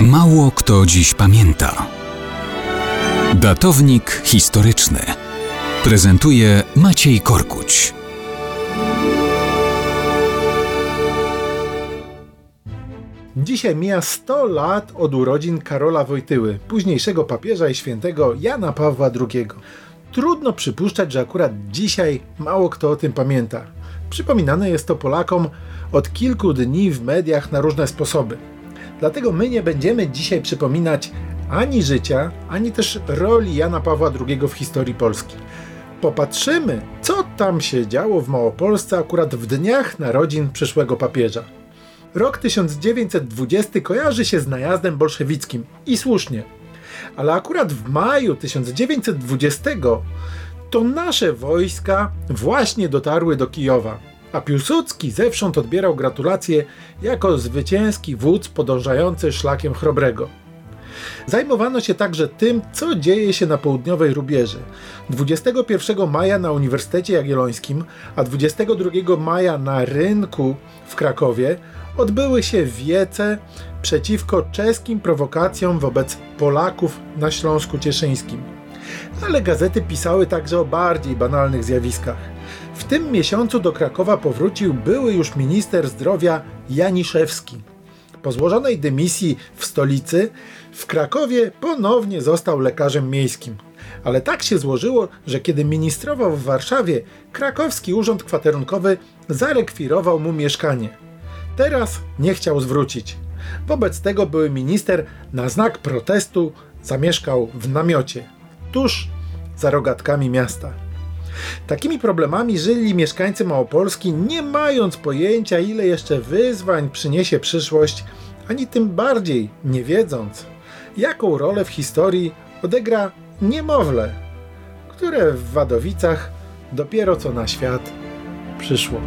Mało kto dziś pamięta. Datownik historyczny prezentuje Maciej Korkuć. Dzisiaj mija 100 lat od urodzin Karola Wojtyły, późniejszego papieża i świętego Jana Pawła II. Trudno przypuszczać, że akurat dzisiaj mało kto o tym pamięta. Przypominane jest to Polakom od kilku dni w mediach na różne sposoby. Dlatego my nie będziemy dzisiaj przypominać ani życia, ani też roli Jana Pawła II w historii Polski. Popatrzymy, co tam się działo w Małopolsce akurat w dniach narodzin przyszłego papieża. Rok 1920 kojarzy się z najazdem bolszewickim i słusznie. Ale akurat w maju 1920 to nasze wojska właśnie dotarły do Kijowa a Piłsudski zewsząd odbierał gratulacje jako zwycięski wódz podążający szlakiem chrobrego. Zajmowano się także tym, co dzieje się na południowej rubieży. 21 maja na Uniwersytecie Jagiellońskim, a 22 maja na rynku w Krakowie odbyły się wiece przeciwko czeskim prowokacjom wobec Polaków na Śląsku Cieszyńskim. Ale gazety pisały także o bardziej banalnych zjawiskach. Tym miesiącu do Krakowa powrócił były już minister zdrowia Janiszewski. Po złożonej dymisji w stolicy, w Krakowie ponownie został lekarzem miejskim. Ale tak się złożyło, że kiedy ministrował w Warszawie, krakowski urząd kwaterunkowy zarekwirował mu mieszkanie. Teraz nie chciał zwrócić. Wobec tego były minister na znak protestu zamieszkał w namiocie, tuż za rogatkami miasta. Takimi problemami żyli mieszkańcy Małopolski, nie mając pojęcia, ile jeszcze wyzwań przyniesie przyszłość, ani tym bardziej nie wiedząc, jaką rolę w historii odegra niemowlę, które w Wadowicach dopiero co na świat przyszło.